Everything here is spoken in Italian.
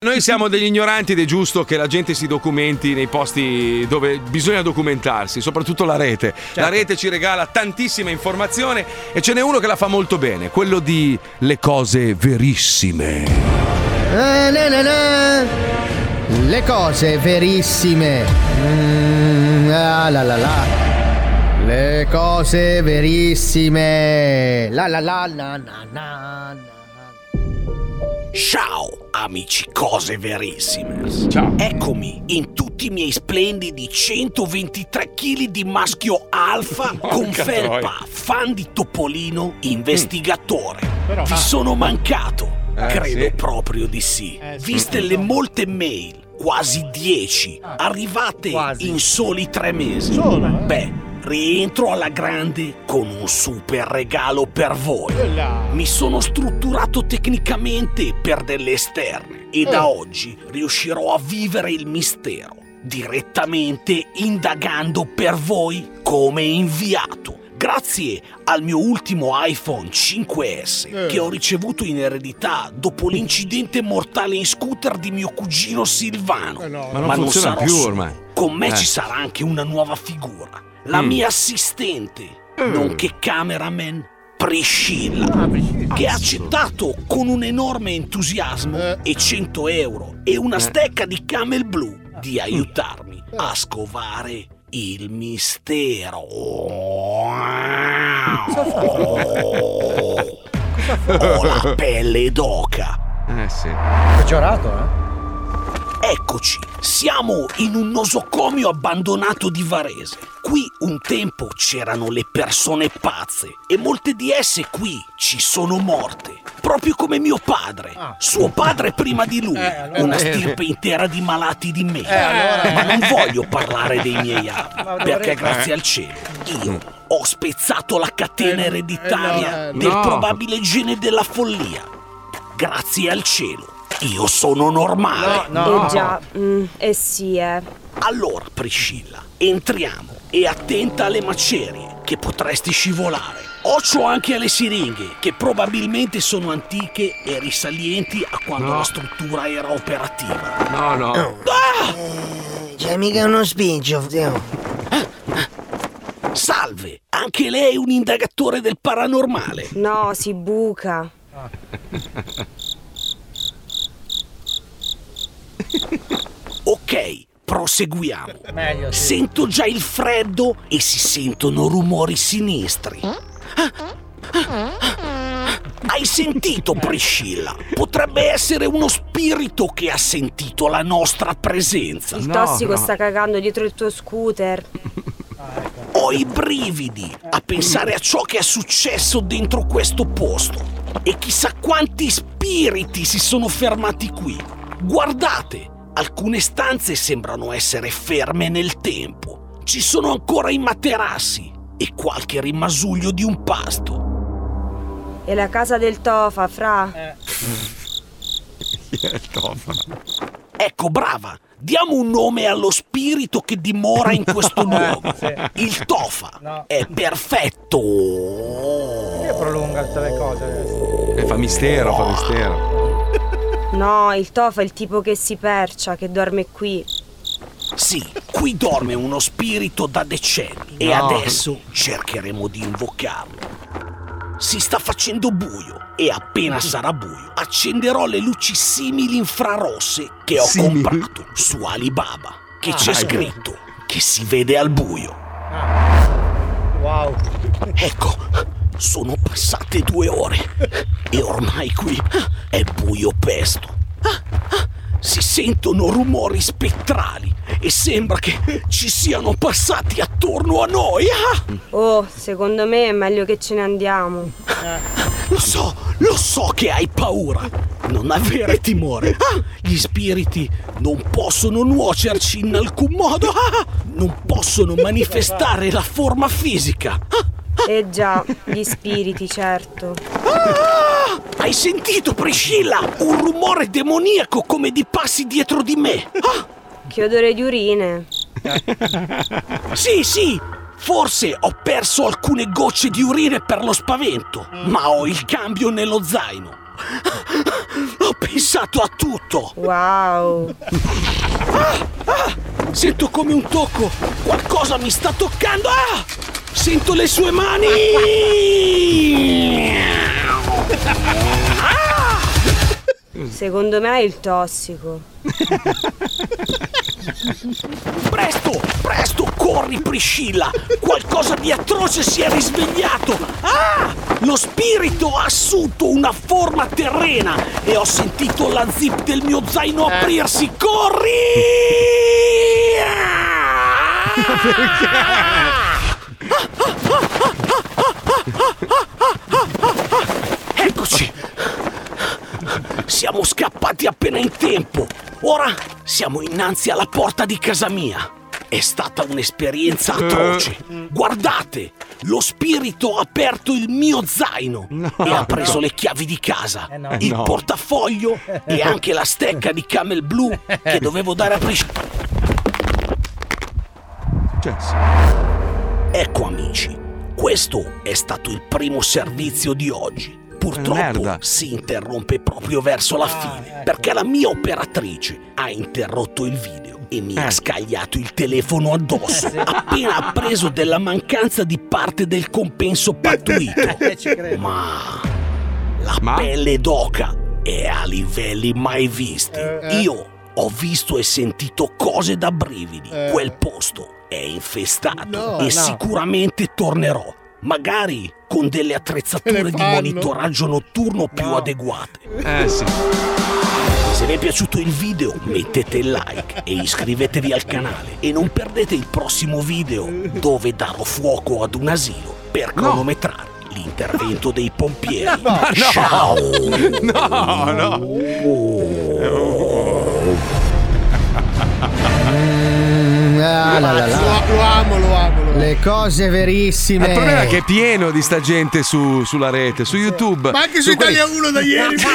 Noi siamo degli ignoranti ed è giusto che la gente si documenti nei posti dove bisogna documentarsi, soprattutto la rete. Certo. La rete ci regala tantissima informazione e ce n'è uno che la fa molto bene, quello di le cose verissime. Eh, na, na, na. Le cose verissime. Mm, ah, la la la. Le cose verissime. La la la na na na. na. Ciao amici cose verissime. Ciao. Eccomi in tutti i miei splendidi 123 kg di maschio alfa con Porca felpa, troia. fan di Topolino, investigatore. Però- Vi ah. sono mancato? Eh, Credo sì. proprio di sì. Eh, sì. Viste le molte mail, quasi 10, arrivate Quasi. in soli tre mesi. Solo, eh? Beh, rientro alla grande con un super regalo per voi. Mi sono strutturato tecnicamente per delle esterne e da oggi riuscirò a vivere il mistero direttamente indagando per voi come inviato. Grazie al mio ultimo iPhone 5S Eh. che ho ricevuto in eredità dopo l'incidente mortale in scooter di mio cugino Silvano. Eh no. Ma non funziona sarò più ormai. Con me Eh. ci sarà anche una nuova figura, la Mm. mia assistente, nonché cameraman Priscilla Ah, Priscilla. che ha accettato con un enorme entusiasmo Eh. e 100 euro e una stecca di camel blu di aiutarmi a scovare il mistero. Ho la pelle d'oca. Eh sì. Peggiorato, eh? Eccoci, siamo in un nosocomio abbandonato di Varese. Qui un tempo c'erano le persone pazze e molte di esse qui ci sono morte. Proprio come mio padre, Ah. suo padre prima di lui, Eh, allora- una Bene. stirpe intera di malati di me. Eh, allora- Ma non voglio parlare dei miei avi, perché grazie al cielo io ho spezzato la catena Eh, ereditaria eh, no, eh, del no. probabile gene della follia. Grazie al cielo, io sono normale. No. Eh già, mm, eh sì, eh. Allora, Priscilla, entriamo e attenta alle macerie, che potresti scivolare. Occhio anche alle siringhe, che probabilmente sono antiche e risalienti a quando No. la struttura era operativa. No, no. Ah! C'è mica uno spincio, zio. Salve, anche lei è un indagatore del paranormale. No, si buca. proseguiamo. Meglio, sì. Sento già il freddo e si sentono rumori sinistri. Hai sentito, Priscilla? Potrebbe essere uno spirito che ha sentito la nostra presenza. Il No, tossico no. sta cagando dietro il tuo scooter. Ho i brividi a pensare a ciò che è successo dentro questo posto. E chissà quanti spiriti si sono fermati qui. Guardate, alcune stanze sembrano essere ferme nel tempo. Ci sono ancora i materassi e qualche rimasuglio di un pasto. E la casa del Tofa, fra. Ecco, brava, diamo un nome allo spirito che dimora in questo luogo. Il Tofa No. è perfetto. Che prolunga tutte le cose? Eh, fa mistero, fa mistero. No, il Tofa è il tipo che si percia, che dorme qui. Sì, qui dorme uno spirito da decenni e No. adesso cercheremo di invocarlo. Si sta facendo buio e appena sarà buio accenderò le luci simili infrarosse che ho Simili? comprato su Alibaba, che c'è Ah, scritto che si vede al buio. Wow. Ecco, sono passate due ore e ormai qui è buio pesto. Si sentono rumori spettrali e sembra che ci siano passati attorno a noi. Oh, secondo me è meglio che ce ne andiamo. lo so, lo so che hai paura. Non avere timore. Ah, gli spiriti non possono nuocerci in alcun modo. Ah, non possono manifestare la forma fisica. Ah, Eh già, gli spiriti, certo. Ah! Hai sentito, Priscilla? Un rumore demoniaco come di passi dietro di me. Ah, Che odore di urine. sì, sì. Forse ho perso alcune gocce di urine per lo spavento, ma ho il cambio nello zaino. Ho pensato a tutto. Wow. Sento come un tocco. Qualcosa mi sta toccando. Ah! Sento le sue mani. Secondo me è il tossico. Presto, presto, corri Priscilla! Qualcosa di atroce si è risvegliato! Ah! Lo spirito ha assunto una forma terrena e ho sentito la zip del mio zaino aprirsi! Corri! Eccoci! Siamo scappati appena in tempo. Ora siamo innanzi alla porta di casa mia. È stata un'esperienza atroce. Guardate, lo spirito ha aperto il mio zaino e ha preso le chiavi di casa, Eh no. il No. portafoglio e anche la stecca di camel blu che dovevo dare a Priscilla. Ecco amici, questo è stato il primo servizio di oggi. Purtroppo si interrompe proprio verso la fine perché la mia operatrice ha interrotto il video e mi ha scagliato il telefono addosso appena appreso della mancanza di parte del compenso pattuito. credo. Ma la Ma? pelle d'oca è a livelli mai visti. Io ho visto e sentito cose da brividi. Quel posto è infestato No, e no. sicuramente tornerò. Magari con delle attrezzature di monitoraggio notturno più adeguate. Eh sì. Se vi è piaciuto il video mettete il like e iscrivetevi al canale e non perdete il prossimo video dove darò fuoco ad un asilo per cronometrare l'intervento dei pompieri. Ciao! No, no. Mm, ah, la, la, la. Lo, lo amo, lo amo, lo amo. Le cose verissime. Il problema è che è pieno di sta gente su- sulla rete, su YouTube. Ma anche su quelli- Italia 1 da ieri.